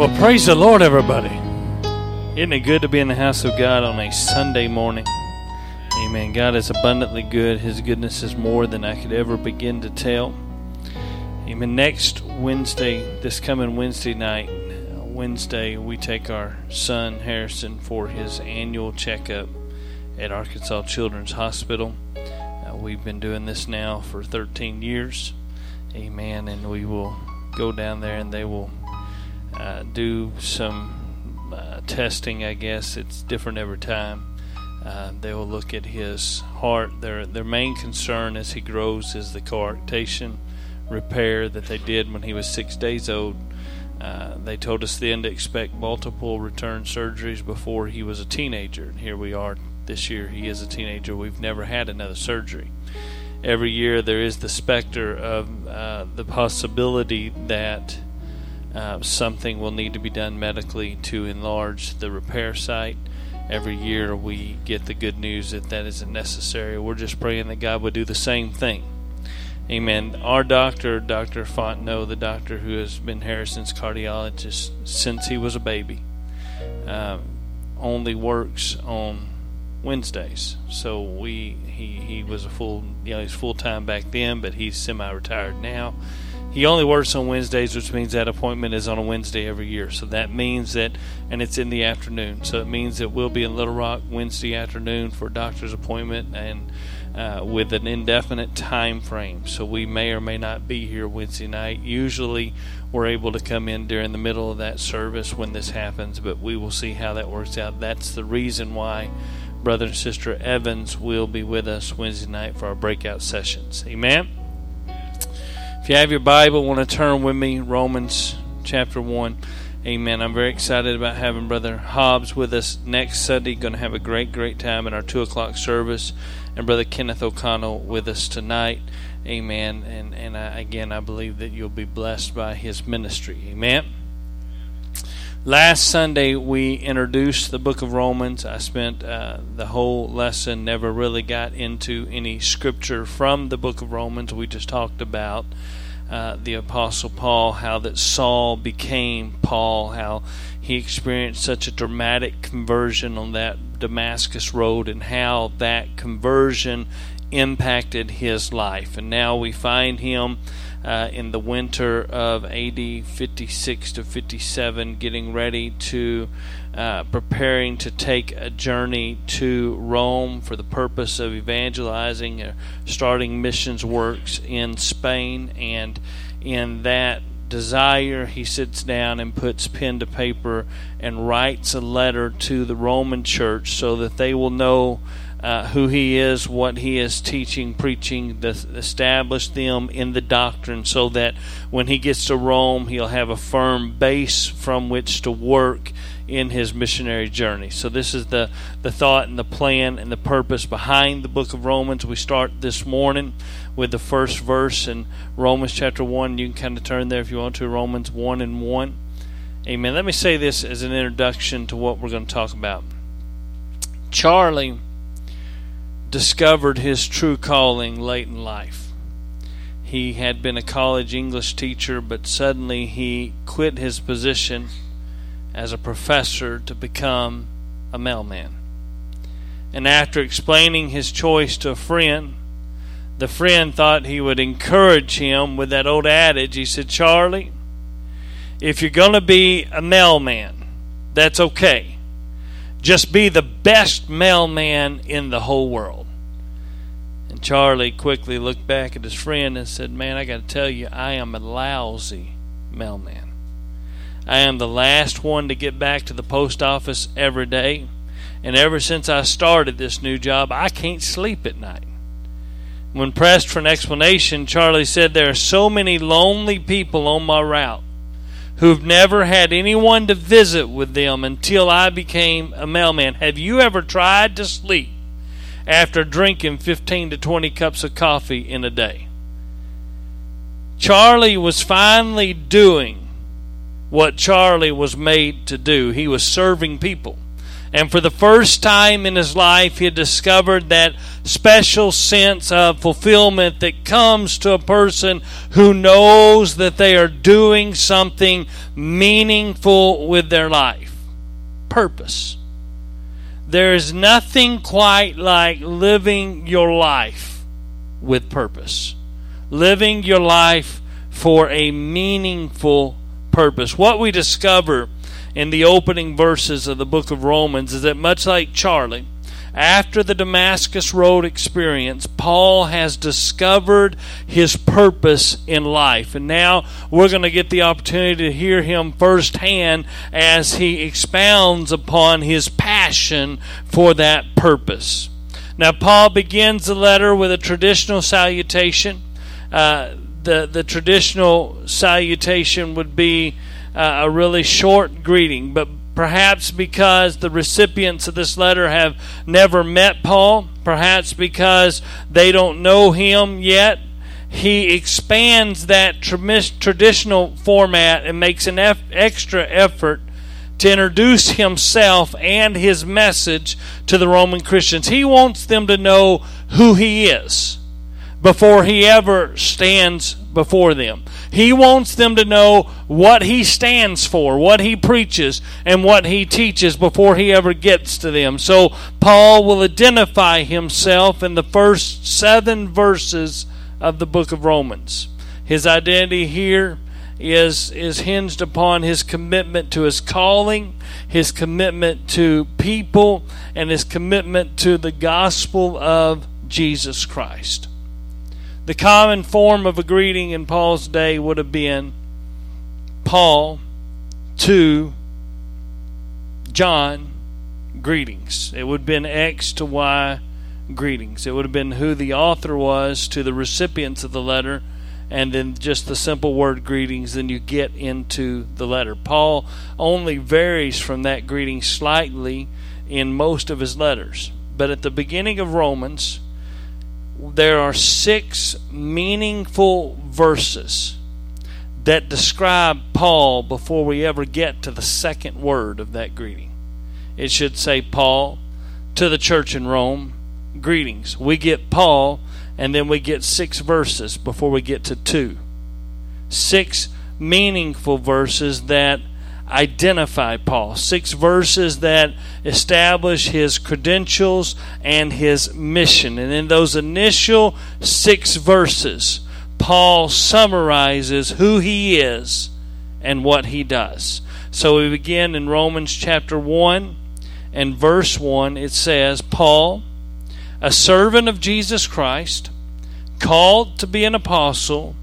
Well, praise the Lord, everybody. Isn't it good to be in the house of God on a Sunday morning? Amen. God is abundantly good. His goodness is more than I could ever begin to tell. Amen. Next Wednesday, this coming Wednesday night, Wednesday, we take our son Harrison for his annual checkup at Arkansas Children's Hospital. Uh, we've been doing this now for 13 years. Amen. And we will go down there and they will uh, do some uh, testing. I guess it's different every time. Uh, they will look at his heart. Their their main concern as he grows is the coarctation repair that they did when he was six days old. Uh, they told us then to expect multiple return surgeries before he was a teenager. And here we are this year. He is a teenager. We've never had another surgery. Every year there is the specter of uh, the possibility that uh, something will need to be done medically to enlarge the repair site. Every year we get the good news that that isn't necessary. We're just praying that God would do the same thing. Amen. Our doctor, Dr. Fontenot, the doctor who has been Harrison's cardiologist since he was a baby, uh, only works on Wednesdays. So we he he was a full you know he's full time back then, but he's semi retired now. He only works on Wednesdays, which means that appointment is on a Wednesday every year. So that means that, and it's in the afternoon. So it means that we'll be in Little Rock Wednesday afternoon for a doctor's appointment and uh, with an indefinite time frame. So we may or may not be here Wednesday night. Usually we're able to come in during the middle of that service when this happens, but we will see how that works out. That's the reason why Brother and Sister Evans will be with us Wednesday night for our breakout sessions. Amen. You have your Bible, want to turn with me, Romans chapter 1. Amen. I'm very excited about having Brother Hobbs with us next Sunday. Going to have a great, great time in our 2 o'clock service. And Brother Kenneth O'Connell with us tonight. Amen. And, and I, again, I believe that you'll be blessed by his ministry. Amen. Last Sunday, we introduced the book of Romans. I spent uh, the whole lesson, never really got into any scripture from the book of Romans. We just talked about uh, the Apostle Paul, how that Saul became Paul, how he experienced such a dramatic conversion on that Damascus road, and how that conversion impacted his life. And now we find him uh, in the winter of AD 56 to 57, getting ready to uh, preparing to take a journey to Rome for the purpose of evangelizing, uh, starting missions works in Spain, and in that desire, he sits down and puts pen to paper and writes a letter to the Roman church so that they will know uh, who he is, what he is teaching, preaching, the, establish them in the doctrine so that when he gets to Rome, he'll have a firm base from which to work in his missionary journey. So this is the, the thought and the plan and the purpose behind the book of Romans. We start this morning with the first verse in Romans chapter 1. You can kind of turn there if you want to, Romans 1 and 1. Amen. Let me say this as an introduction to what we're going to talk about. Charlie discovered his true calling late in life. He had been a college English teacher, but suddenly he quit his position as a professor to become a mailman. And after explaining his choice to a friend, the friend thought he would encourage him with that old adage. He said, Charlie, if you're going to be a mailman, that's okay. Just be the best mailman in the whole world. And Charlie quickly looked back at his friend and said, Man, I got to tell you, I am a lousy mailman. I am the last one to get back to the post office every day. And ever since I started this new job, I can't sleep at night. When pressed for an explanation, Charlie said, There are so many lonely people on my route who've never had anyone to visit with them until I became a mailman. Have you ever tried to sleep after drinking 15 to 20 cups of coffee in a day? Charlie was finally doing what Charlie was made to do. He was serving people. And for the first time in his life, he had discovered that special sense of fulfillment that comes to a person who knows that they are doing something meaningful with their life. Purpose. There is nothing quite like living your life with purpose. Living your life for a meaningful purpose. What we discover in the opening verses of the book of Romans is that much like Charlie, after the Damascus Road experience, Paul has discovered his purpose in life. And now we're going to get the opportunity to hear him firsthand as he expounds upon his passion for that purpose. Now, Paul begins the letter with a traditional salutation. Uh, the, the traditional salutation would be uh, a really short greeting, but perhaps because the recipients of this letter have never met Paul, perhaps because they don't know him yet, he expands that traditional format and makes an extra effort to introduce himself and his message to the Roman Christians. He wants them to know who he is before he ever stands before them. He wants them to know what he stands for, what he preaches, and what he teaches before he ever gets to them. So Paul will identify himself in the first seven verses of the book of Romans. His identity here is is hinged upon his commitment to his calling, his commitment to people, and his commitment to the gospel of Jesus Christ. The common form of a greeting in Paul's day would have been Paul to John greetings. It would have been X to Y greetings. It would have been who the author was to the recipients of the letter, and then just the simple word greetings. Then you get into the letter. Paul only varies from that greeting slightly in most of his letters. But at the beginning of Romans, there are six meaningful verses that describe Paul before we ever get to the second word of that greeting. It should say, Paul to the church in Rome, greetings. We get Paul, and then we get six verses before we get to two. Six meaningful verses that identify Paul. Six verses that establish his credentials and his mission. And in those initial six verses, Paul summarizes who he is and what he does. So we begin in Romans chapter 1 and verse 1. It says, Paul, a servant of Jesus Christ, called to be an apostle,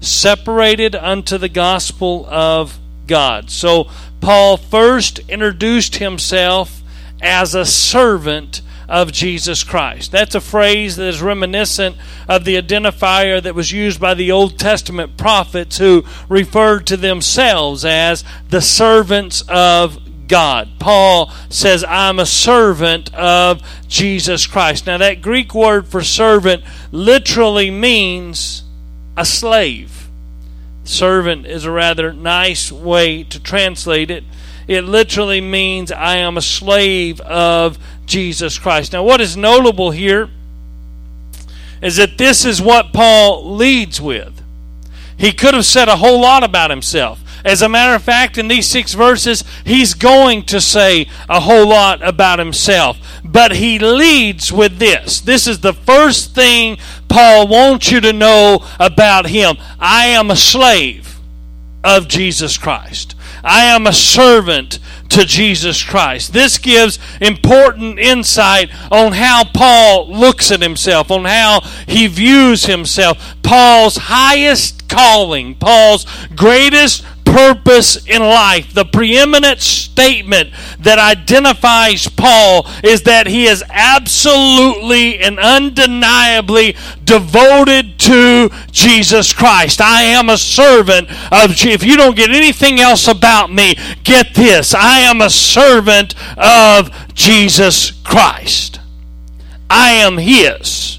separated unto the gospel of God. So Paul first introduced himself as a servant of Jesus Christ. That's a phrase that is reminiscent of the identifier that was used by the Old Testament prophets who referred to themselves as the servants of God. Paul says, I'm a servant of Jesus Christ. Now, that Greek word for servant literally means a slave. Servant is a rather nice way to translate it. It literally means I am a slave of Jesus Christ. Now, what is notable here is that this is what Paul leads with. He could have said a whole lot about himself. As a matter of fact, in these six verses, he's going to say a whole lot about himself. But he leads with this. This is the first thing Paul wants you to know about him. I am a slave of Jesus Christ. I am a servant to Jesus Christ. This gives important insight on how Paul looks at himself, on how he views himself. Paul's highest calling, Paul's greatest purpose in life. The preeminent statement that identifies Paul is that he is absolutely and undeniably devoted to Jesus Christ. I am a servant of if you don't get anything else about me, get this. I am a servant of Jesus Christ. I am his.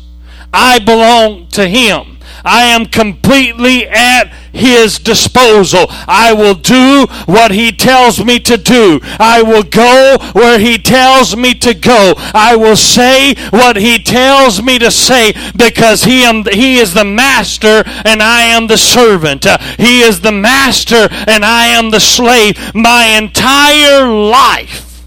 I belong to him. I am completely at his disposal. I will do what he tells me to do. I will go where he tells me to go. I will say what he tells me to say because he am he is the master and I am the servant. Uh, he is the master and I am the slave. My entire life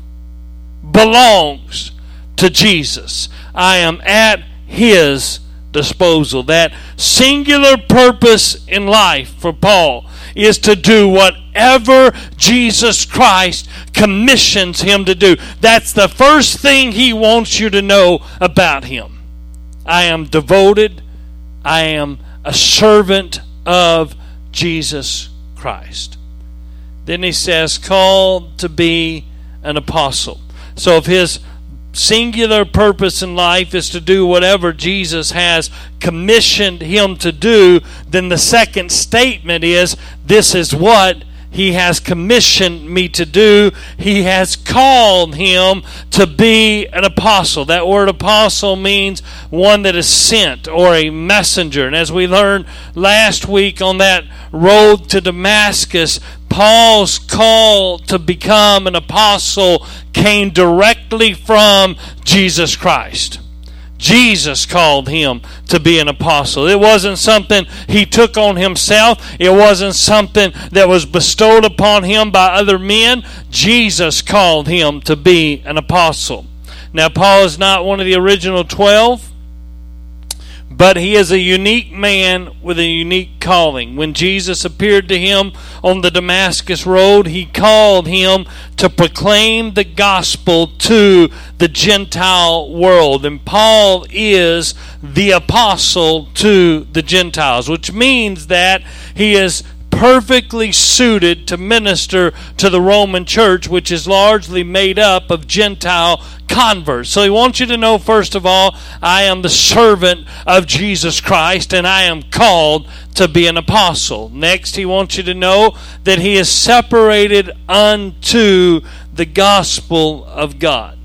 belongs to Jesus. I am at his disposal. That singular purpose in life for Paul is to do whatever Jesus Christ commissions him to do. That's the first thing he wants you to know about him. I am devoted, I am a servant of Jesus Christ. Then he says, called to be an apostle. So if his singular purpose in life is to do whatever Jesus has commissioned him to do, then the second statement is this is what he has commissioned me to do. He has called him to be an apostle. That word apostle means one that is sent or a messenger. And as we learned last week on that road to Damascus, Paul's call to become an apostle came directly from Jesus Christ. Jesus called him to be an apostle. It wasn't something he took on himself. It wasn't something that was bestowed upon him by other men. Jesus called him to be an apostle. Now, Paul is not one of the original 12. But he is a unique man with a unique calling. When Jesus appeared to him on the Damascus road, he called him to proclaim the gospel to the Gentile world. And Paul is the apostle to the Gentiles, which means that he is perfectly suited to minister to the Roman church, which is largely made up of Gentile converts. So he wants you to know, first of all, I am the servant of Jesus Christ and I am called to be an apostle. Next, he wants you to know that he is separated unto the gospel of God.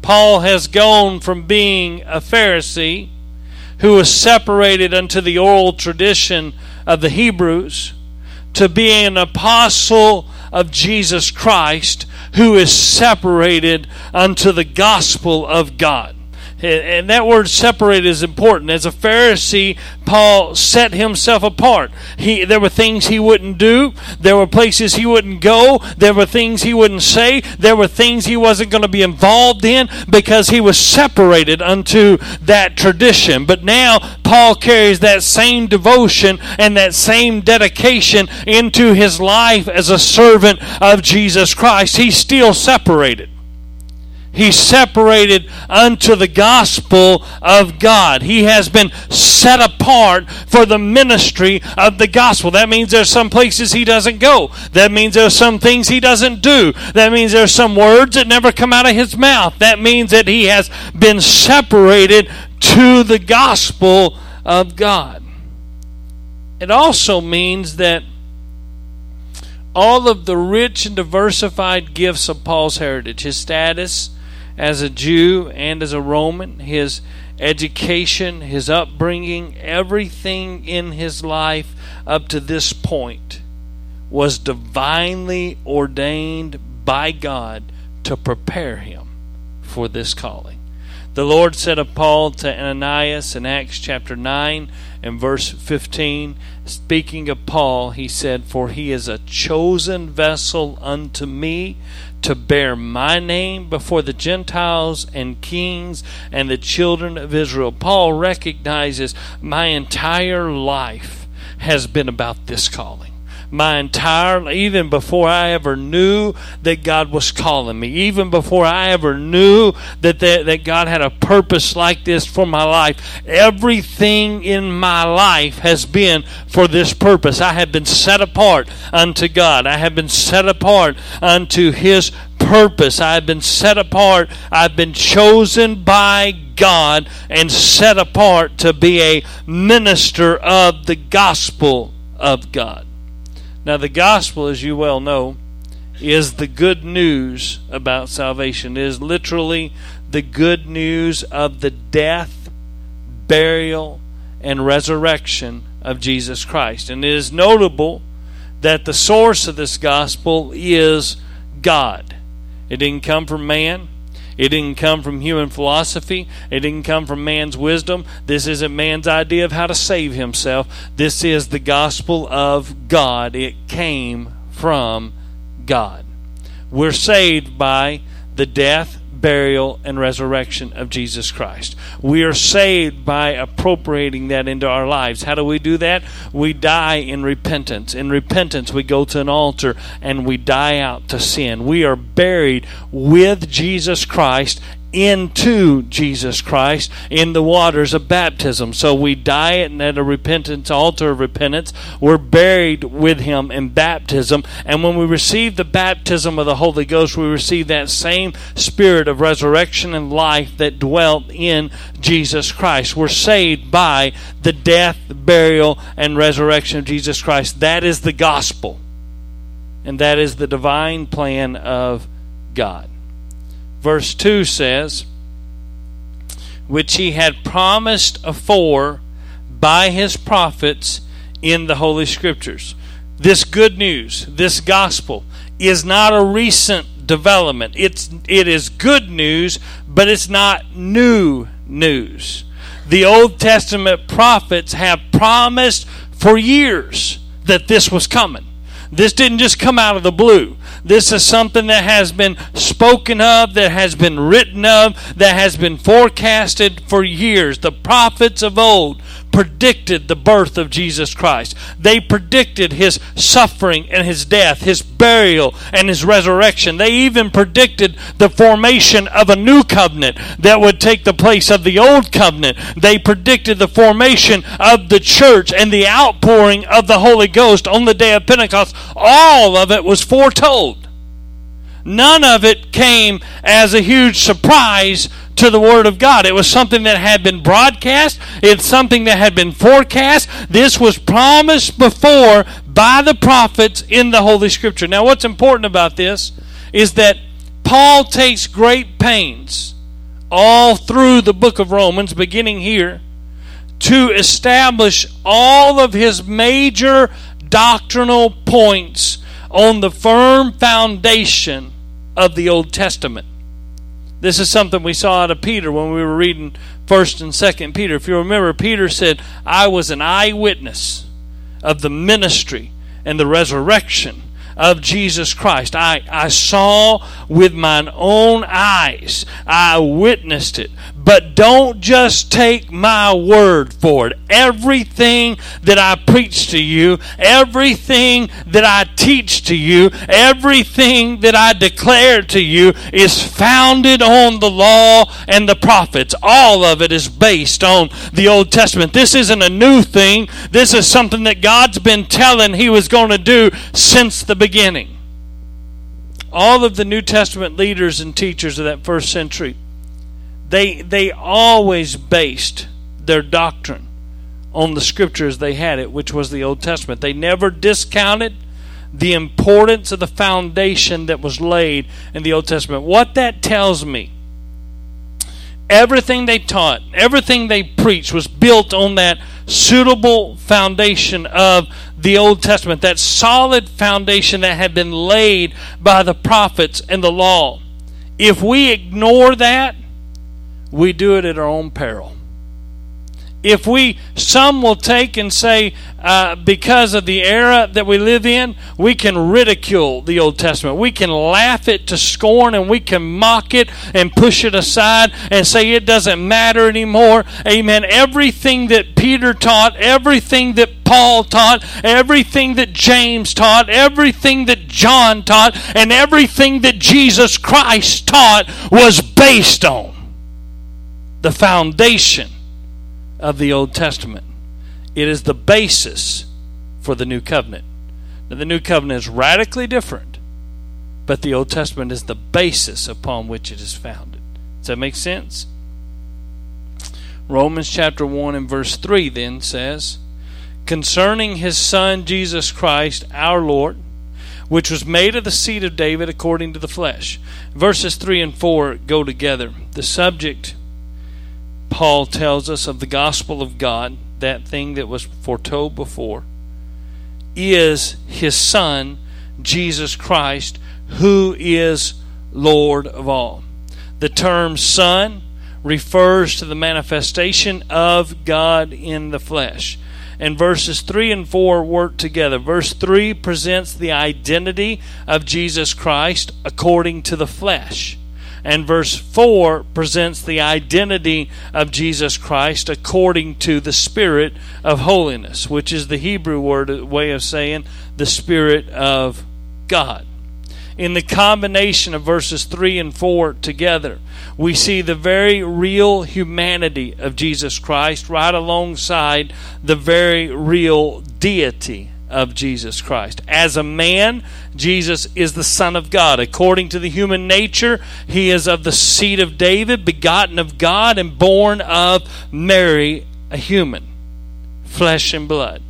Paul has gone from being a Pharisee who was separated unto the oral tradition of the Hebrews to be an apostle of Jesus Christ who is separated unto the gospel of God. And that word separate is important. As a Pharisee, Paul set himself apart. He, there were things he wouldn't do. There were places he wouldn't go. There were things he wouldn't say. There were things he wasn't going to be involved in because he was separated unto that tradition. But now, Paul carries that same devotion and that same dedication into his life as a servant of Jesus Christ. He's still separated. He's separated unto the gospel of God. He has been set apart for the ministry of the gospel. That means there's some places he doesn't go. That means there's some things he doesn't do. That means there's some words that never come out of his mouth. That means that he has been separated to the gospel of God. It also means that all of the rich and diversified gifts of Paul's heritage, his status, as a Jew and as a Roman, his education, his upbringing, everything in his life up to this point was divinely ordained by God to prepare him for this calling. The Lord said of Paul to Ananias in Acts chapter 9 and verse 15, speaking of Paul, he said, For he is a chosen vessel unto me to bear my name before the Gentiles and kings and the children of Israel. Paul recognizes my entire life has been about this calling my entire even before I ever knew that God was calling me, even before I ever knew that that, that God had a purpose like this for my life. Everything in my life has been for this purpose. I have been set apart unto God. I have been set apart unto his purpose. I have been set apart. I've been chosen by God and set apart to be a minister of the gospel of God. Now, the gospel, as you well know, is the good news about salvation. It is literally the good news of the death, burial, and resurrection of Jesus Christ. And it is notable that the source of this gospel is God. It didn't come from man. It didn't come from human philosophy. It didn't come from man's wisdom. This isn't man's idea of how to save himself. This is the gospel of God. It came from God. We're saved by the death, burial, and resurrection of Jesus Christ. We are saved by appropriating that into our lives. How do we do that? We die in repentance. In repentance, we go to an altar and we die out to sin. We are buried with Jesus Christ into Jesus Christ in the waters of baptism. So we die at a repentance altar of repentance. We're buried with him in baptism. And when we receive the baptism of the Holy Ghost, we receive that same spirit of resurrection and life that dwelt in Jesus Christ. We're saved by the death, burial, and resurrection of Jesus Christ. That is the gospel. And that is the divine plan of God verse 2 says, which he had promised afore by his prophets in the Holy Scriptures. This good news, this gospel, is not a recent development. It's it is good news, but it's not new news. The Old Testament prophets have promised for years that this was coming. This didn't just come out of the blue. This is something that has been spoken of, that has been written of, that has been forecasted for years. The prophets of old predicted the birth of Jesus Christ. They predicted his suffering and his death, his burial and his resurrection. They even predicted the formation of a new covenant that would take the place of the old covenant. They predicted the formation of the church and the outpouring of the Holy Ghost on the day of Pentecost. All of it was foretold. None of it came as a huge surprise to the Word of God. It was something that had been broadcast, it's something that had been forecast. This was promised before by the prophets in the Holy Scripture. Now, what's important about this is that Paul takes great pains all through the book of Romans, beginning here, to establish all of his major doctrinal points on the firm foundation of the Old Testament. This is something we saw out of Peter when we were reading 1st and 2nd Peter. If you remember, Peter said, I was an eyewitness of the ministry and the resurrection of Jesus Christ. I, I saw with mine own eyes. I witnessed it. But don't just take my word for it. Everything that I preach to you, everything that I teach to you, everything that I declare to you is founded on the law and the prophets. All of it is based on the Old Testament. This isn't a new thing. This is something that God's been telling He was going to do since the beginning. All of the New Testament leaders and teachers of that first century they they always based their doctrine on the scriptures they had it, which was the Old Testament. They never discounted the importance of the foundation that was laid in the Old Testament. What that tells me, everything they taught, everything they preached was built on that suitable foundation of the Old Testament, that solid foundation that had been laid by the prophets and the law. If we ignore that, we do it at our own peril. If we, some will take and say, uh, because of the era that we live in, we can ridicule the Old Testament. We can laugh it to scorn and we can mock it and push it aside and say it doesn't matter anymore. Amen. Everything that Peter taught, everything that Paul taught, everything that James taught, everything that John taught, and everything that Jesus Christ taught was based on the foundation of the Old Testament. It is the basis for the New Covenant. Now, the New Covenant is radically different, but the Old Testament is the basis upon which it is founded. Does that make sense? Romans chapter 1 and verse 3 then says, Concerning his Son Jesus Christ, our Lord, which was made of the seed of David according to the flesh. Verses 3 and 4 go together. The subject Paul tells us of the gospel of God, that thing that was foretold before, is his Son, Jesus Christ, who is Lord of all. The term Son refers to the manifestation of God in the flesh. And verses 3 and 4 work together. Verse 3 presents the identity of Jesus Christ according to the flesh. And verse 4 presents the identity of Jesus Christ according to the Spirit of holiness, which is the Hebrew word uh, way of saying the Spirit of God. In the combination of verses 3 and 4 together, we see the very real humanity of Jesus Christ right alongside the very real deity of Jesus Christ. As a man, Jesus is the Son of God. According to the human nature, he is of the seed of David, begotten of God, and born of Mary, a human, flesh and blood.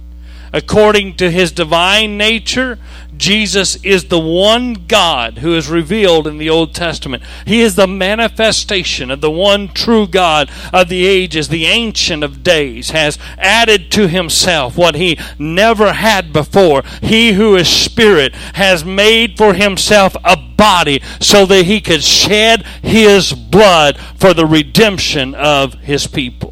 According to his divine nature, Jesus is the one God who is revealed in the Old Testament. He is the manifestation of the one true God of the ages, the Ancient of Days, has added to himself what he never had before. He who is Spirit has made for himself a body so that he could shed his blood for the redemption of his people.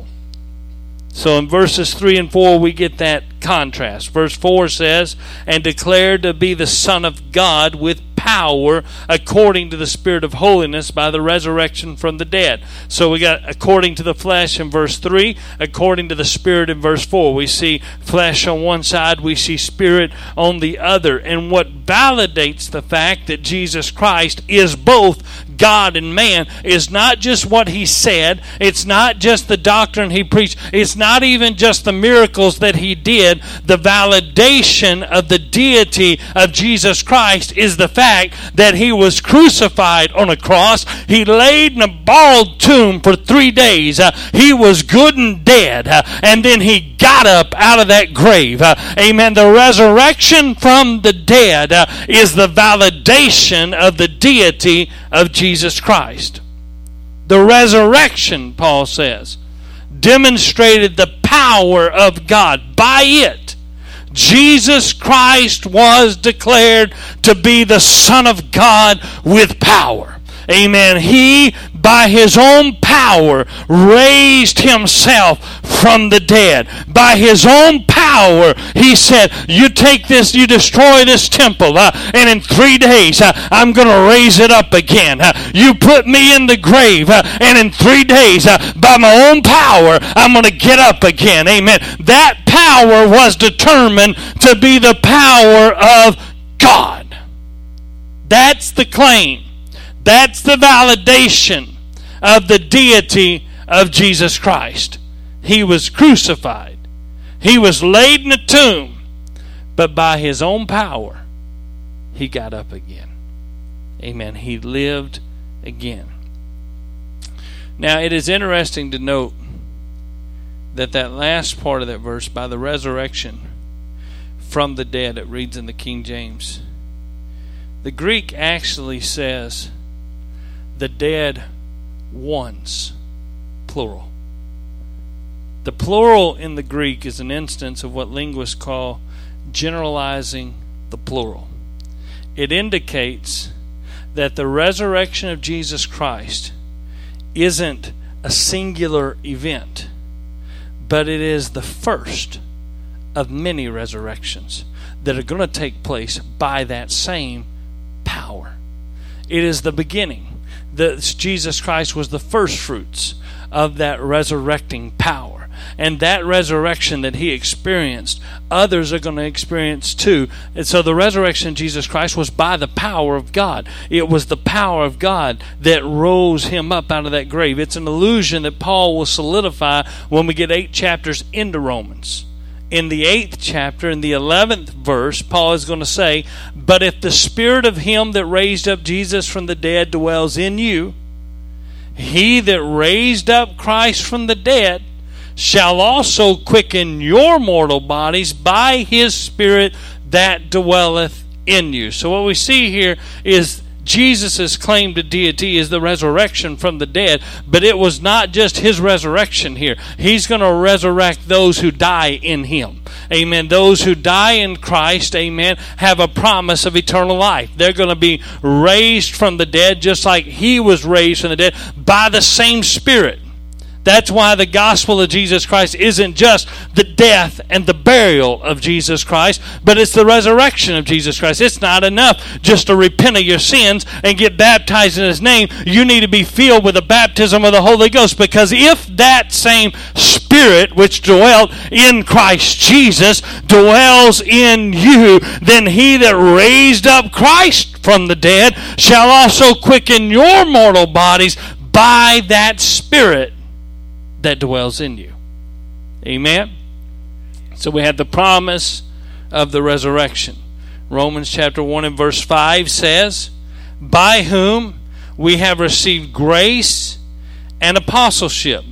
So in verses 3 and 4, we get that contrast. Verse 4 says, And declared to be the Son of God with power according to the Spirit of holiness by the resurrection from the dead. So we got according to the flesh in verse 3, according to the Spirit in verse 4. We see flesh on one side, we see Spirit on the other. And what validates the fact that Jesus Christ is both God and man is not just what he said, it's not just the doctrine he preached, it's not even just the miracles that he did. The validation of the deity of Jesus Christ is the fact that he was crucified on a cross. He laid in a borrowed tomb for three days. Uh, he was good and dead, uh, and then he got up out of that grave. Uh, amen. The resurrection from the dead uh, is the validation of the deity of Jesus Christ. The resurrection, Paul says, demonstrated the power of God. By it, Jesus Christ was declared to be the Son of God with power. Amen. He by his own power raised himself from the dead. By his own power, he said, You take this, you destroy this temple, uh, and in three days, uh, I'm going to raise it up again. Uh, you put me in the grave, uh, and in three days, uh, by my own power, I'm going to get up again. Amen. That power was determined to be the power of God. That's the claim. That's the validation of the deity of Jesus Christ. He was crucified, he was laid in a tomb, but by his own power, he got up again. Amen. He lived again. Now, it is interesting to note that that last part of that verse, by the resurrection from the dead, it reads in the King James. The Greek actually says the dead ones, plural. The plural in the Greek is an instance of what linguists call generalizing the plural. It indicates that the resurrection of Jesus Christ isn't a singular event, but it is the first of many resurrections that are going to take place by that same power. It is the beginning that Jesus Christ was the first fruits of that resurrecting power. And that resurrection that he experienced, others are going to experience too. And so the resurrection of Jesus Christ was by the power of God. It was the power of God that rose him up out of that grave. It's an illusion that Paul will solidify when we get eight chapters into Romans in the eighth chapter, in the eleventh verse, Paul is going to say, But if the spirit of him that raised up Jesus from the dead dwells in you, he that raised up Christ from the dead shall also quicken your mortal bodies by his spirit that dwelleth in you. So what we see here is Jesus' claim to deity is the resurrection from the dead, but it was not just his resurrection here. He's going to resurrect those who die in him. Amen. Those who die in Christ, amen, have a promise of eternal life. They're going to be raised from the dead just like he was raised from the dead by the same Spirit. That's why the gospel of Jesus Christ isn't just the death and the burial of Jesus Christ, but it's the resurrection of Jesus Christ. It's not enough just to repent of your sins and get baptized in His name. You need to be filled with the baptism of the Holy Ghost because if that same Spirit which dwelt in Christ Jesus dwells in you, then He that raised up Christ from the dead shall also quicken your mortal bodies by that Spirit that dwells in you. Amen. So we have the promise of the resurrection. Romans chapter 1 and verse 5 says, By whom we have received grace and apostleship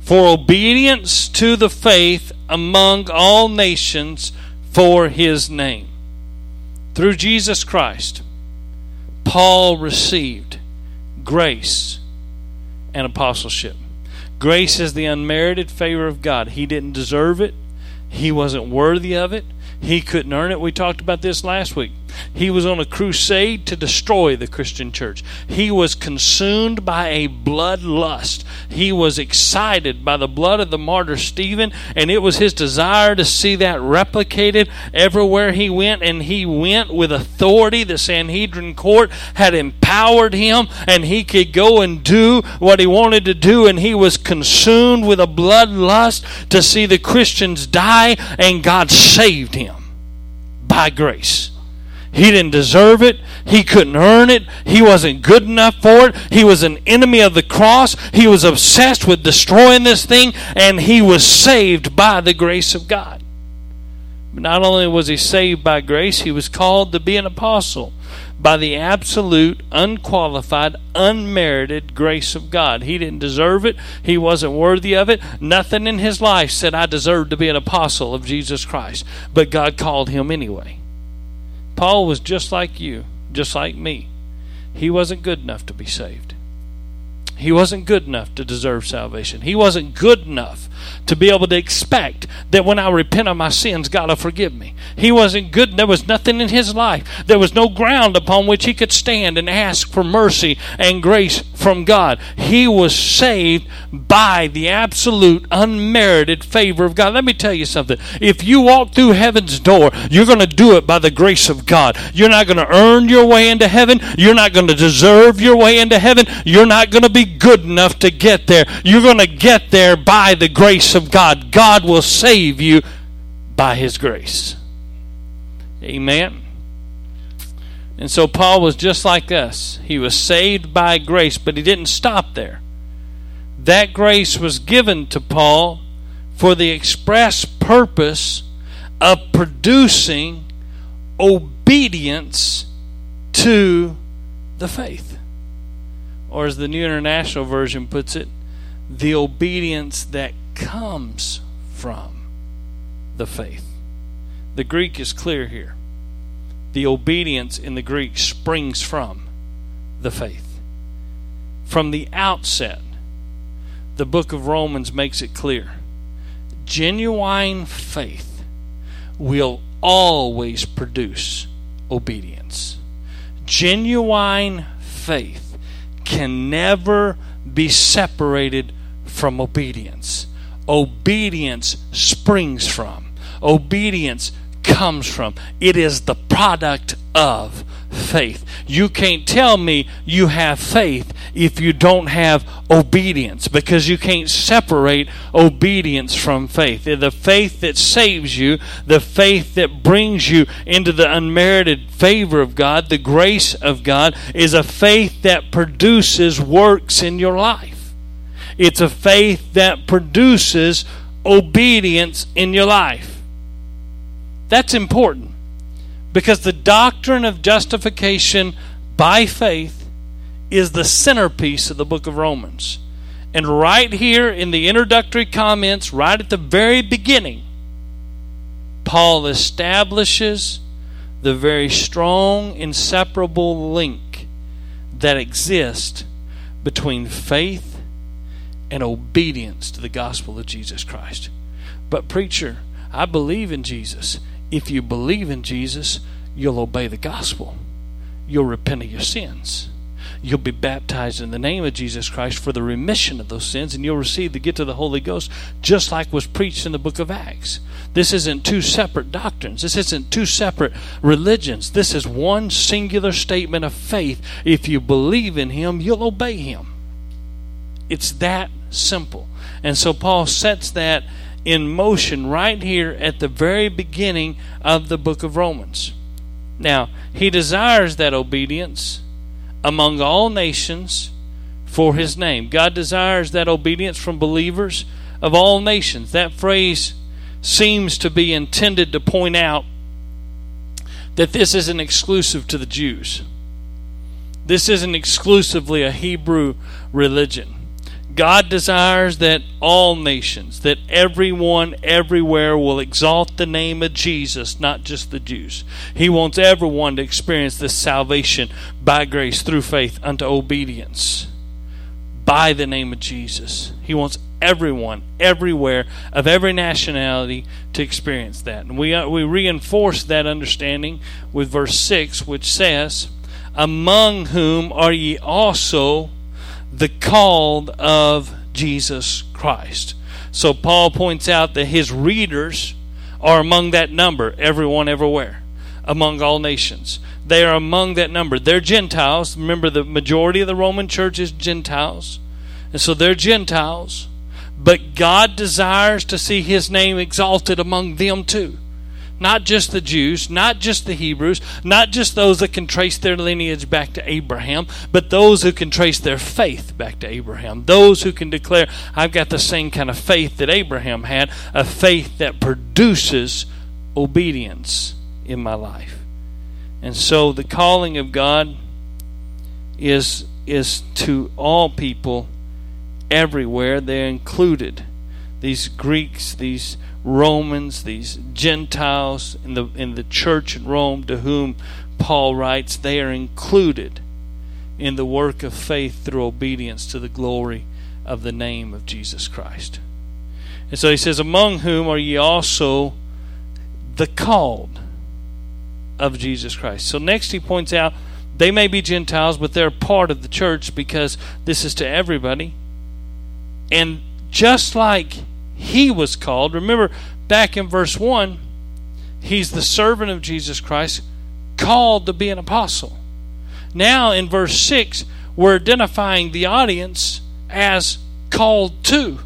for obedience to the faith among all nations for his name. Through Jesus Christ, Paul received grace and apostleship. Grace is the unmerited favor of God. He didn't deserve it, he wasn't worthy of it, he couldn't earn it. We talked about this last week. He was on a crusade to destroy the Christian church. He was consumed by a bloodlust. He was excited by the blood of the martyr Stephen, and it was his desire to see that replicated everywhere he went. And he went with authority. The Sanhedrin court had empowered him, and he could go and do what he wanted to do. And he was consumed with a bloodlust to see the Christians die, and God saved him by grace. He didn't deserve it. He couldn't earn it. He wasn't good enough for it. He was an enemy of the cross. He was obsessed with destroying this thing, and he was saved by the grace of God. Not only was he saved by grace, he was called to be an apostle by the absolute, unqualified, unmerited grace of God. He didn't deserve it. He wasn't worthy of it. Nothing in his life said, I deserve to be an apostle of Jesus Christ. But God called him anyway. Paul was just like you, just like me. He wasn't good enough to be saved. He wasn't good enough to deserve salvation. He wasn't good enough to be able to expect that when I repent of my sins, God will forgive me. He wasn't good. There was nothing in his life. There was no ground upon which he could stand and ask for mercy and grace from God. He was saved by the absolute unmerited favor of God. Let me tell you something. If you walk through heaven's door, you're going to do it by the grace of God. You're not going to earn your way into heaven. You're not going to deserve your way into heaven. You're not going to be good enough to get there. You're going to get there by the grace of God. God will save you by His grace. Amen. And so Paul was just like us. He was saved by grace, but he didn't stop there. That grace was given to Paul for the express purpose of producing obedience to the faith. Or as the New International Version puts it, the obedience that comes from the faith. The Greek is clear here. The obedience in the Greek springs from the faith. From the outset, the book of Romans makes it clear. Genuine faith will always produce obedience. Genuine faith can never be separated from obedience. Obedience springs from, obedience comes from. It is the product of faith. You can't tell me you have faith if you don't have obedience because you can't separate obedience from faith. The faith that saves you, the faith that brings you into the unmerited favor of God, the grace of God, is a faith that produces works in your life. It's a faith that produces obedience in your life. That's important because the doctrine of justification by faith is the centerpiece of the book of Romans. And right here in the introductory comments, right at the very beginning, Paul establishes the very strong, inseparable link that exists between faith and obedience to the gospel of Jesus Christ. But, preacher, I believe in Jesus. If you believe in Jesus, you'll obey the gospel, you'll repent of your sins you'll be baptized in the name of Jesus Christ for the remission of those sins, and you'll receive the gift of the Holy Ghost, just like was preached in the book of Acts. This isn't two separate doctrines. This isn't two separate religions. This is one singular statement of faith. If you believe in Him, you'll obey Him. It's that simple. And so Paul sets that in motion right here at the very beginning of the book of Romans. Now, he desires that obedience among all nations for his name. God desires that obedience from believers of all nations. That phrase seems to be intended to point out that this isn't exclusive to the Jews. This isn't exclusively a Hebrew religion. God desires that all nations, that everyone everywhere will exalt the name of Jesus, not just the Jews. He wants everyone to experience this salvation by grace through faith unto obedience by the name of Jesus. He wants everyone, everywhere, of every nationality to experience that. And we, uh, we reinforce that understanding with verse 6, which says, Among whom are ye also the called of Jesus Christ. So Paul points out that his readers are among that number, everyone everywhere, among all nations. They are among that number. They're Gentiles. Remember, the majority of the Roman church is Gentiles. And so they're Gentiles. But God desires to see his name exalted among them too. Not just the Jews, not just the Hebrews, not just those that can trace their lineage back to Abraham, but those who can trace their faith back to Abraham. Those who can declare, I've got the same kind of faith that Abraham had, a faith that produces obedience in my life. And so the calling of God is is to all people everywhere. They're included. These Greeks, these Romans, these Gentiles in the in the church in Rome to whom Paul writes, they are included in the work of faith through obedience to the glory of the name of Jesus Christ. And so he says, Among whom are ye also the called of Jesus Christ. So next he points out they may be Gentiles, but they're part of the church because this is to everybody. And just like he was called. Remember, back in verse 1, he's the servant of Jesus Christ, called to be an apostle. Now, in verse 6, we're identifying the audience as called to.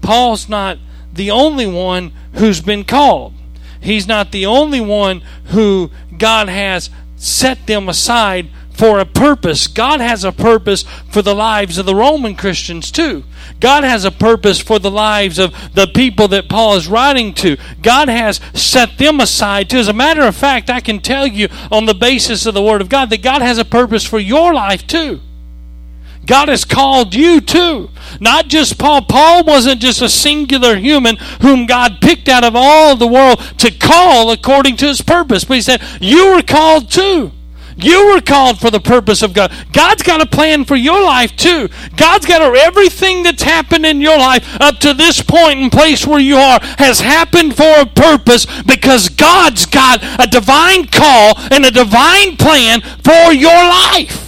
Paul's not the only one who's been called. He's not the only one who God has set them aside for a purpose. God has a purpose for the lives of the Roman Christians too. God has a purpose for the lives of the people that Paul is writing to. God has set them aside too. As a matter of fact, I can tell you on the basis of the Word of God that God has a purpose for your life too. God has called you too. Not just Paul. Paul wasn't just a singular human whom God picked out of all the world to call according to his purpose. But he said, You were called too. You were called for the purpose of God. God's got a plan for your life too. God's got a, everything that's happened in your life up to this point and place where you are has happened for a purpose because God's got a divine call and a divine plan for your life.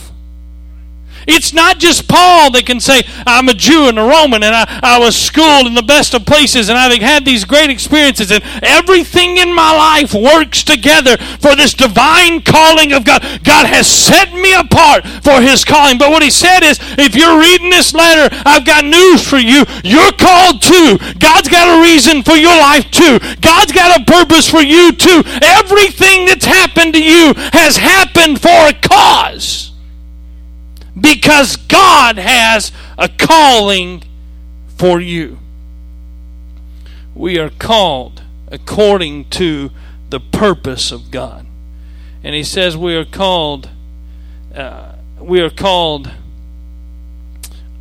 It's not just Paul that can say, I'm a Jew and a Roman and I, I was schooled in the best of places and I've had these great experiences and everything in my life works together for this divine calling of God. God has set me apart for his calling. But what he said is, if you're reading this letter, I've got news for you. You're called too. God's got a reason for your life too. God's got a purpose for you too. Everything that's happened to you has happened for a cause because God has a calling for you. We are called according to the purpose of God. And he says we are called uh, we are called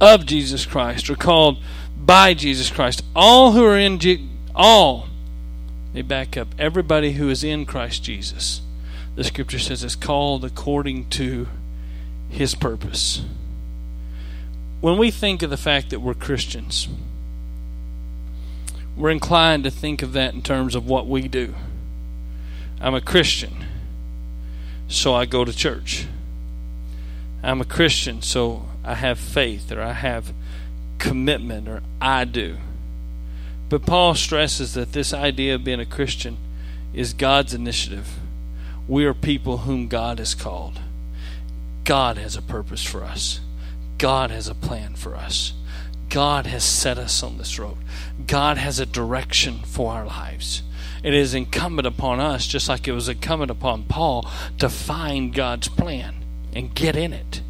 of Jesus Christ or called by Jesus Christ. All who are in Je- all they back up everybody who is in Christ Jesus. The scripture says is called according to His purpose. When we think of the fact that we're Christians, we're inclined to think of that in terms of what we do. I'm a Christian, so I go to church. I'm a Christian, so I have faith or I have commitment or I do. But Paul stresses that this idea of being a Christian is God's initiative. We are people whom God has called. God has a purpose for us. God has a plan for us. God has set us on this road. God has a direction for our lives. It is incumbent upon us, just like it was incumbent upon Paul, to find God's plan and get in it.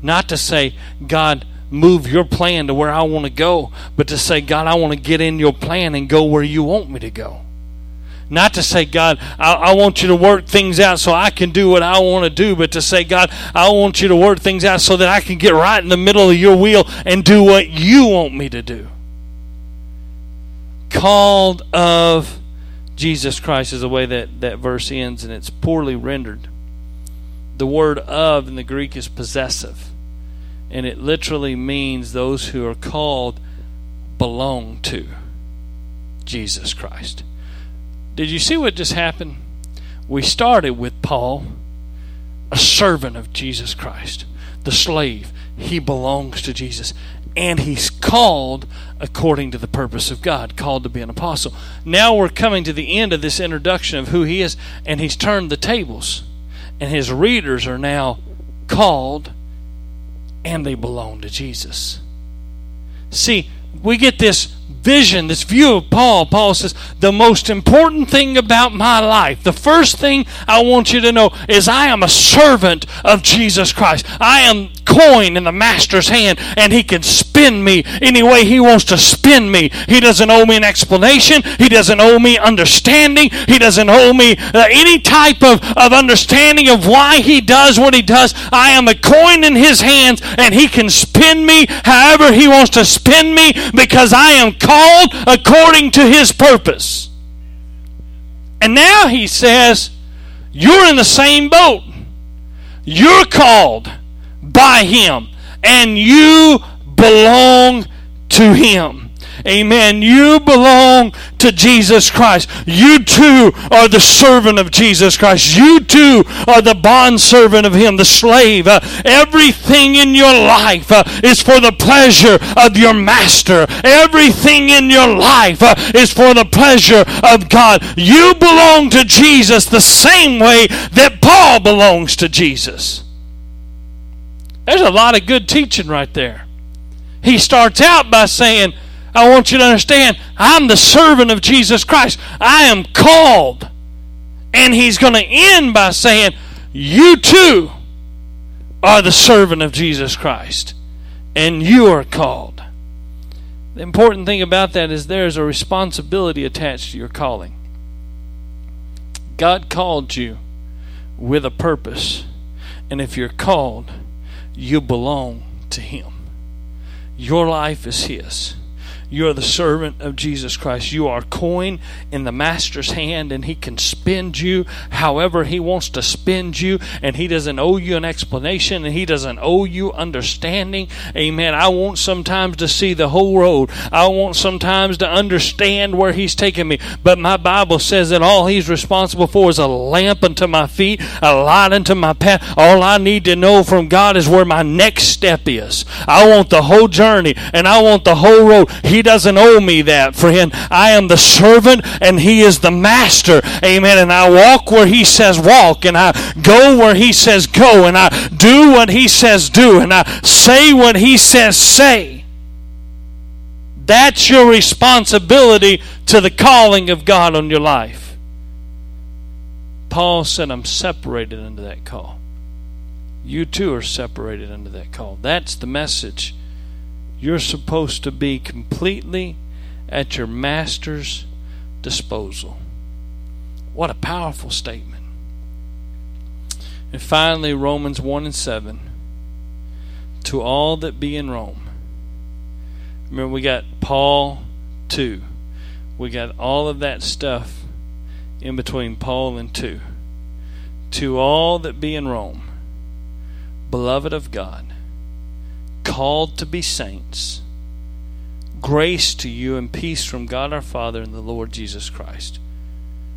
Not to say, God, move your plan to where I want to go, but to say, God, I want to get in your plan and go where you want me to go. Not to say, God, I, I, want you to work things out so I can do what I want to do, but to say, God, I want you to work things out so that I can get right in the middle of your wheel and do what you want me to do. Called of Jesus Christ is the way that that verse ends, and it's poorly rendered. The word of in the Greek is possessive and it literally means those who are called belong to Jesus Christ. Did you see what just happened? We started with Paul, a servant of Jesus Christ, the slave. He belongs to Jesus. And he's called according to the purpose of God, called to be an apostle. Now we're coming to the end of this introduction of who he is, and he's turned the tables. And his readers are now called and they belong to Jesus. See, we get this vision, this view of Paul. Paul says, The most important thing about my life, the first thing I want you to know is I am a servant of Jesus Christ. I am coin in the master's hand and he can spin me any way he wants to spin me. He doesn't owe me an explanation. He doesn't owe me understanding. He doesn't owe me uh, any type of, of understanding of why he does what he does. I am a coin in his hands and he can spin me however he wants to spin me because I am called according to his purpose. And now he says, You're in the same boat. You're called by Him, and you belong to Him. Amen. You belong to Jesus Christ. You too are the servant of Jesus Christ. You too are the bond servant of Him, the slave. Uh, everything in your life uh, is for the pleasure of your master. Everything in your life uh, is for the pleasure of God. You belong to Jesus the same way that Paul belongs to Jesus. There's a lot of good teaching right there. He starts out by saying, I want you to understand, I'm the servant of Jesus Christ. I am called. And he's going to end by saying, You too are the servant of Jesus Christ. And you are called. The important thing about that is there is a responsibility attached to your calling. God called you with a purpose. And if you're called, you belong to Him. Your life is His. You are the servant of Jesus Christ. You are coin in the master's hand, and he can spend you however he wants to spend you, and he doesn't owe you an explanation, and he doesn't owe you understanding. Amen. I want sometimes to see the whole road. I want sometimes to understand where he's taking me. But my Bible says that all he's responsible for is a lamp unto my feet, a light unto my path. All I need to know from God is where my next step is. I want the whole journey, and I want the whole road. He doesn't owe me that, friend. I am the servant and He is the master. Amen. And I walk where He says walk, and I go where He says go, and I do what He says do, and I say what He says say. That's your responsibility to the calling of God on your life. Paul said, I'm separated under that call. You too are separated under that call. That's the message you're supposed to be completely at your master's disposal. What a powerful statement. And finally, Romans 1 and 7. To all that be in Rome. Remember, we got Paul 2. We got all of that stuff in between Paul and 2. To all that be in Rome beloved of God, called to be saints, grace to you and peace from God our Father and the Lord Jesus Christ.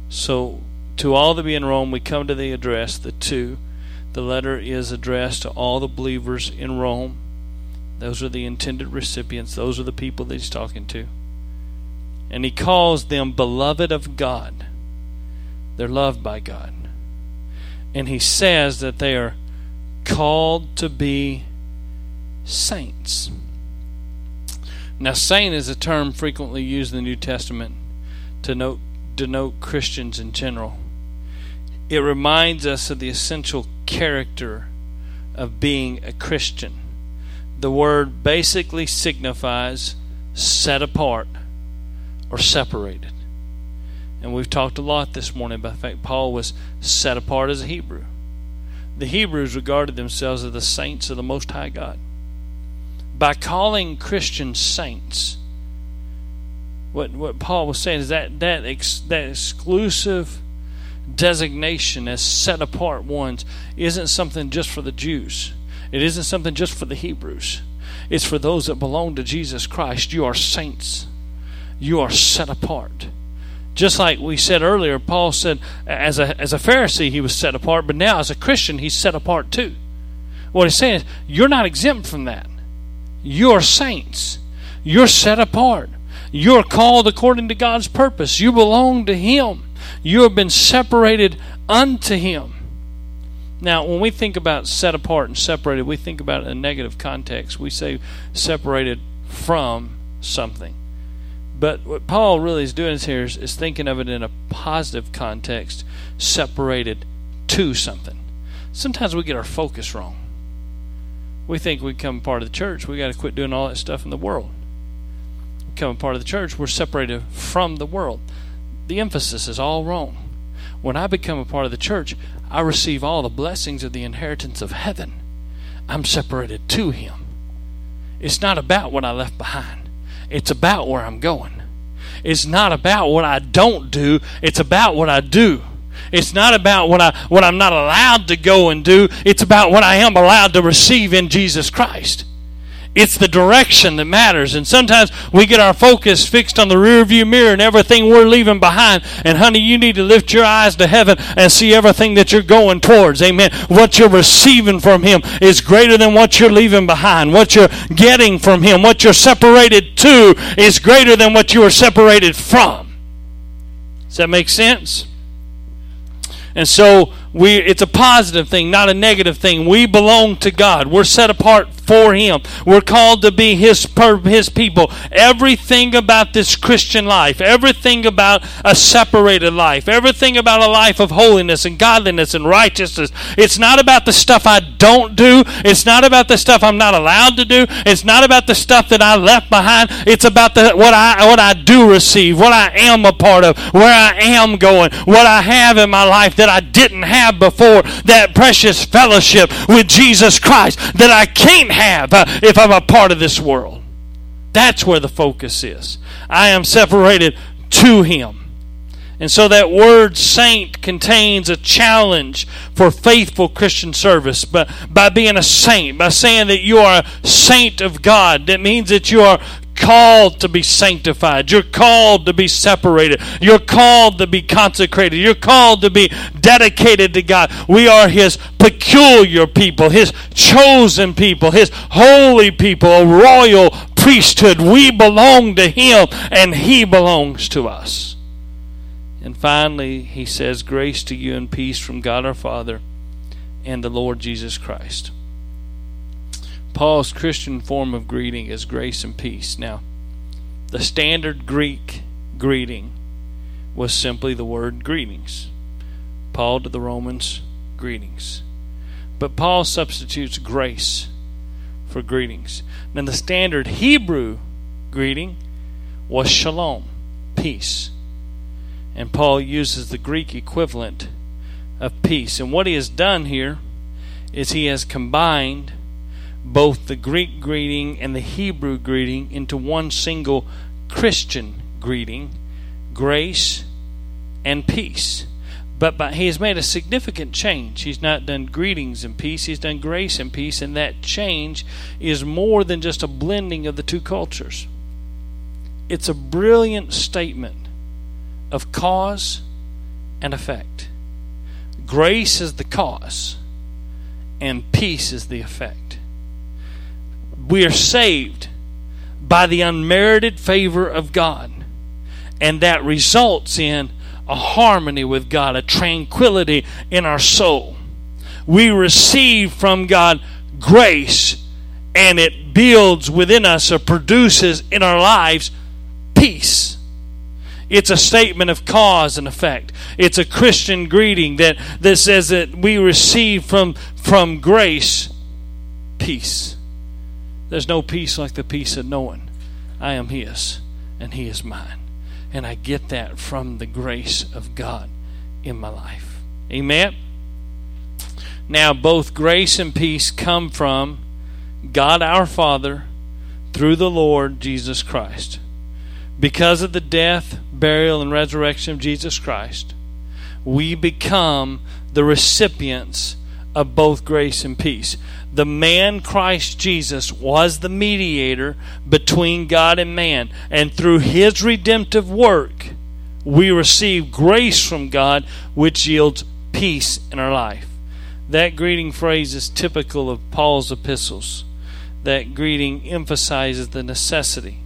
So, to all that be in Rome, we come to the address, the two. The letter is addressed to all the believers in Rome. Those are the intended recipients, those are the people that he's talking to. And he calls them beloved of God. They're loved by God. And he says that they are called to be saints. Now, saint is a term frequently used in the New Testament to note, denote Christians in general. It reminds us of the essential character of being a Christian. The word basically signifies set apart or separated. And we've talked a lot this morning about the fact Paul was set apart as a Hebrew. The Hebrews regarded themselves as the saints of the Most High God. By calling Christians saints, what, what Paul was saying is that that, ex, that exclusive designation as set apart ones isn't something just for the Jews. It isn't something just for the Hebrews. It's for those that belong to Jesus Christ. You are saints. You are set apart. Just like we said earlier, Paul said as a, as a Pharisee he was set apart, but now as a Christian he's set apart too. What he's saying is, you're not exempt from that. You're saints. You're set apart. You're called according to God's purpose. You belong to Him. You have been separated unto Him. Now, when we think about set apart and separated, we think about it in a negative context. We say separated from something. But what Paul really is doing here is, is thinking of it in a positive context, separated to something. Sometimes we get our focus wrong. We think we become part of the church, we got to quit doing all that stuff in the world. Become part of the church, we're separated from the world. The emphasis is all wrong. When I become a part of the church, I receive all the blessings of the inheritance of heaven. I'm separated to Him. It's not about what I left behind. It's about where I'm going. It's not about what I don't do, it's about what I do. It's not about what I what I'm not allowed to go and do. It's about what I am allowed to receive in Jesus Christ. It's the direction that matters. And sometimes we get our focus fixed on the rearview mirror and everything we're leaving behind. And honey, you need to lift your eyes to heaven and see everything that you're going towards. Amen. What you're receiving from Him is greater than what you're leaving behind. What you're getting from Him, what you're separated to, is greater than what you are separated from. Does that make sense? And so we it's a positive thing, not a negative thing. We belong to God. We're set apart for him. We're called to be his his people. Everything about this Christian life, everything about a separated life, everything about a life of holiness and godliness and righteousness. It's not about the stuff I don't do. It's not about the stuff I'm not allowed to do. It's not about the stuff that I left behind. It's about the what I what I do receive, what I am a part of, where I am going, what I have in my life that I didn't have before. That precious fellowship with Jesus Christ that I can't have uh, if I'm a part of this world. That's where the focus is. I am separated to Him. And so that word saint contains a challenge for faithful Christian service. But by being a saint, by saying that you are a saint of God, that means that you are called to be sanctified. You're called to be separated. You're called to be consecrated. You're called to be dedicated to God. We are His peculiar people, His chosen people, His holy people, a royal priesthood. We belong to Him and He belongs to us. And finally, He says, Grace to you and peace from God our Father and the Lord Jesus Christ. Paul's Christian form of greeting is grace and peace. Now, the standard Greek greeting was simply the word greetings. Paul to the Romans, greetings. But Paul substitutes grace for greetings. Now, the standard Hebrew greeting was shalom, peace. And Paul uses the Greek equivalent of peace. And what he has done here is he has combined both the Greek greeting and the Hebrew greeting into one single Christian greeting grace and peace. But, but he has made a significant change. He's not done greetings and peace, he's done grace and peace, and that change is more than just a blending of the two cultures. It's a brilliant statement of cause and effect. Grace is the cause, and peace is the effect. We are saved by the unmerited favor of God, and that results in a harmony with God, a tranquility in our soul. We receive from God grace, and it builds within us or produces in our lives peace. It's a statement of cause and effect. It's a Christian greeting that, that says that we receive from, from grace peace. There's no peace like the peace of knowing I am His and He is mine. And I get that from the grace of God in my life. Amen. Now, both grace and peace come from God our Father through the Lord Jesus Christ. Because of the death, burial, and resurrection of Jesus Christ, we become the recipients of both grace and peace. The man Christ Jesus was the mediator between God and man, and through his redemptive work, we receive grace from God, which yields peace in our life. That greeting phrase is typical of Paul's epistles. That greeting emphasizes the necessity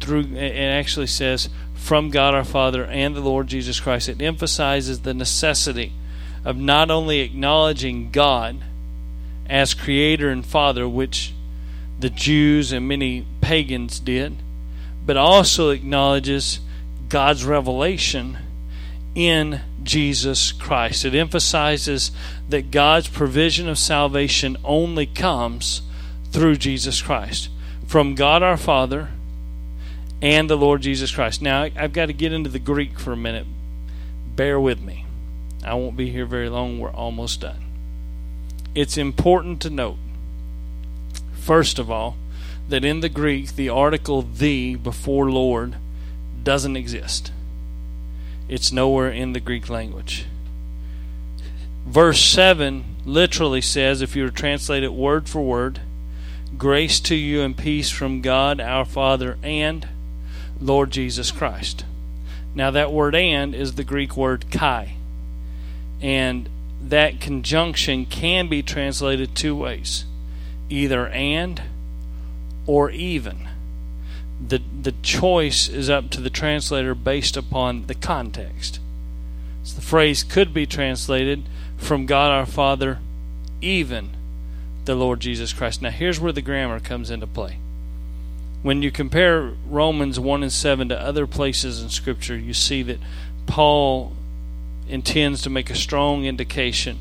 through it actually says from God our Father and the Lord Jesus Christ. It emphasizes the necessity of not only acknowledging God as creator and father, which the Jews and many pagans did, but also acknowledges God's revelation in Jesus Christ. It emphasizes that God's provision of salvation only comes through Jesus Christ. From God our Father and the Lord Jesus Christ. Now, I've got to get into the Greek for a minute. Bear with me. I won't be here very long. We're almost done. It's important to note, first of all, that in the Greek, the article the before Lord doesn't exist. It's nowhere in the Greek language. Verse 7 literally says, if you were to translate it word for word, grace to you and peace from God our Father and Lord Jesus Christ. Now, that word and is the Greek word kai. And that conjunction can be translated two ways either and or even. The, the choice is up to the translator based upon the context. So the phrase could be translated from God our Father, even the Lord Jesus Christ. Now, here's where the grammar comes into play when you compare Romans 1 and 7 to other places in Scripture, you see that Paul intends to make a strong indication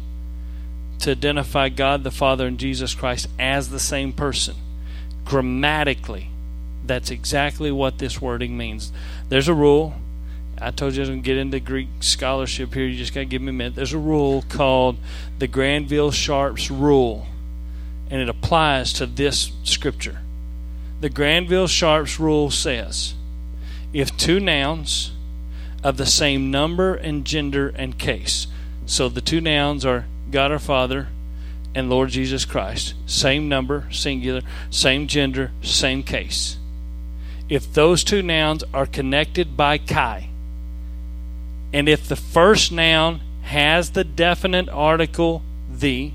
to identify God the Father and Jesus Christ as the same person. Grammatically, that's exactly what this wording means. There's a rule. I told you I was going to get into Greek scholarship here. You just got to give me a minute. There's a rule called the Granville Sharp's Rule, and it applies to this scripture the Granville Sharps rule says if two nouns of the same number and gender and case, so the two nouns are God our Father and Lord Jesus Christ, same number, singular, same gender, same case. If those two nouns are connected by Kai, and if the first noun has the definite article the,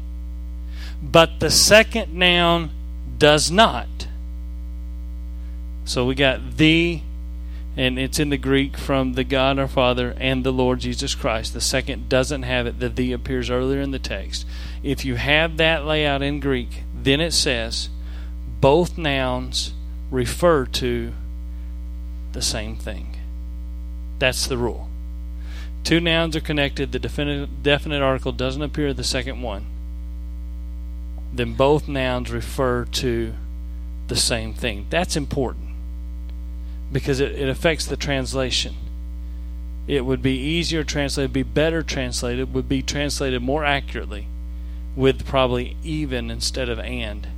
but the second noun does not, so we got the, and it's in the Greek from the God our Father and the Lord Jesus Christ. The second doesn't have it. The the appears earlier in the text. If you have that layout in Greek, then it says both nouns refer to the same thing. That's the rule. Two nouns are connected, the definite, definite article doesn't appear the second one. Then both nouns refer to the same thing. That's important because it, it affects the translation. It would be easier translated, be better translated, would be translated more accurately with probably even instead of and.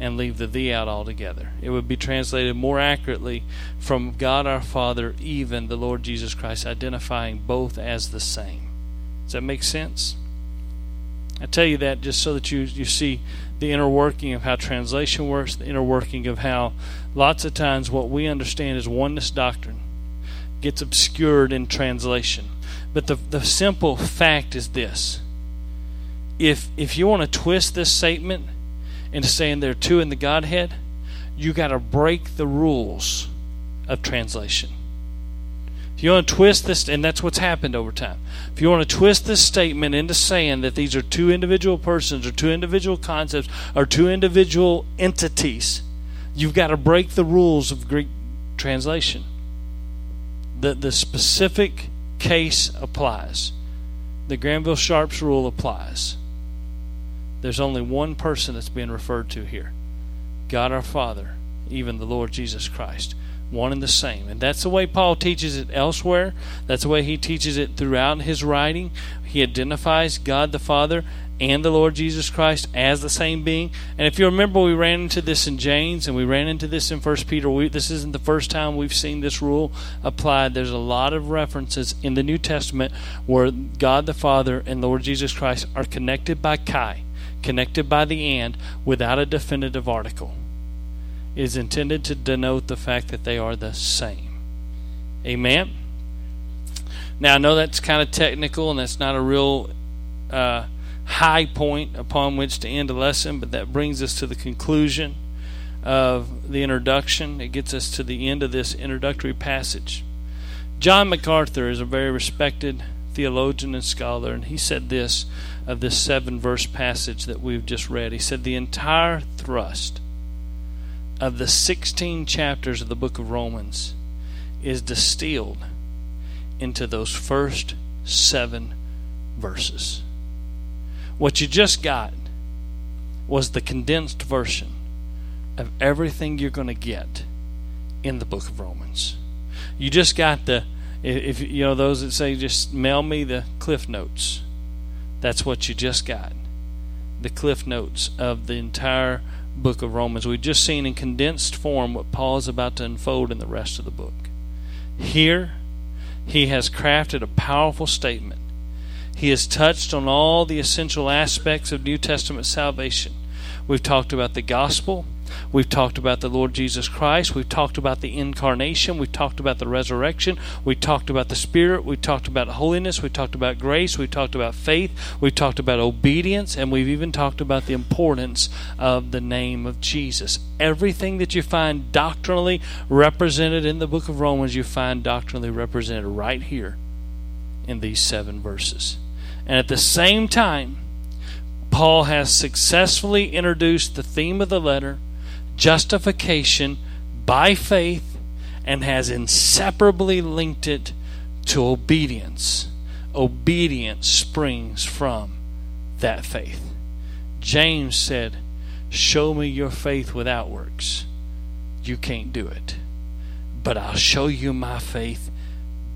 and leave the thee out altogether. It would be translated more accurately from God our Father, even the Lord Jesus Christ, identifying both as the same. Does that make sense? I tell you that just so that you, you see the inner working of how translation works, the inner working of how lots of times what we understand as oneness doctrine gets obscured in translation. But the, the simple fact is this if if you want to twist this statement into saying there are two in the Godhead, you got to break the rules of translation. You want to twist this, and that's what's happened over time. If you want to twist this statement into saying that these are two individual persons, or two individual concepts, or two individual entities, you've got to break the rules of Greek translation. The the specific case applies. The Granville Sharps rule applies. There's only one person that's being referred to here God our Father, even the Lord Jesus Christ. One and the same. And that's the way Paul teaches it elsewhere. That's the way he teaches it throughout his writing. He identifies God the Father and the Lord Jesus Christ as the same being. And if you remember, we ran into this in James and we ran into this in First Peter. We, this isn't the first time we've seen this rule applied. There's a lot of references in the New Testament where God the Father and Lord Jesus Christ are connected by Kai connected by the and without a definitive article is intended to denote the fact that they are the same. Amen. Now I know that's kind of technical and that's not a real uh, high point upon which to end a lesson, but that brings us to the conclusion of the introduction. It gets us to the end of this introductory passage. John MacArthur is a very respected theologian and scholar, and he said this of this seven verse passage that we've just read. He said, The entire thrust of the 16 chapters of the book of Romans is distilled into those first seven verses. What you just got was the condensed version of everything you're going to get in the book of Romans. You just got the if you know those that say just mail me the cliff notes that's what you just got. The cliff notes of the entire book of Romans. We've just seen in condensed form what Paul is about to unfold in the rest of the book. Here, he has crafted a powerful statement. He has touched on all the essential aspects of New Testament salvation. We've talked about the gospel, We've talked about the Lord Jesus Christ. We've talked about the incarnation. We've talked about the resurrection. We talked about the Spirit. We talked about holiness. We talked about grace. We talked about faith. We've talked about obedience. And we've even talked about the importance of the name of Jesus. Everything that you find doctrinally represented in the book of Romans, you find doctrinally represented right here in these seven verses. And at the same time, Paul has successfully introduced the theme of the letter justification by faith and has inseparably linked it to obedience. Obedience springs from that faith. James said, Show me your faith without works. You can't do it. But I'll show you my faith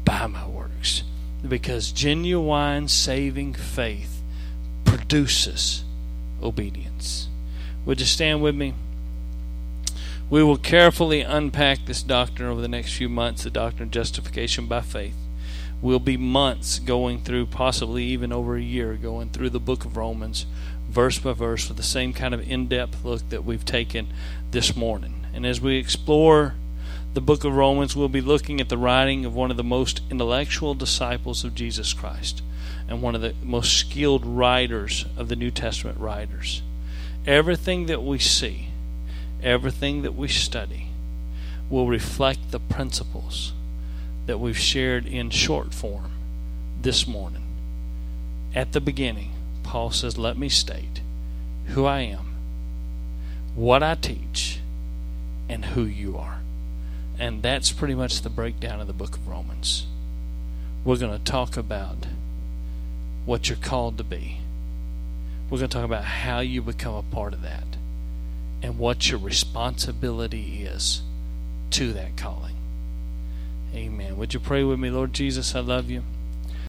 by my works. Because genuine saving faith produces obedience. Would you stand with me? We will carefully unpack this doctrine over the next few months, the doctrine of justification by faith. We'll be months going through, possibly even over a year, going through the book of Romans, verse by verse, with the same kind of in depth look that we've taken this morning. And as we explore the book of Romans, we'll be looking at the writing of one of the most intellectual disciples of Jesus Christ and one of the most skilled writers of the New Testament writers. Everything that we see everything that we study will reflect the principles that we've shared in short form this morning. At the beginning, Paul says, Let me state who I am, what I teach, and who you are. And that's pretty much the breakdown of the book of Romans. We're going to talk about what you're called to be. We're going to talk about how you become a part of that and what your responsibility is to that calling. Amen. Would you pray with me, Lord Jesus? I love you.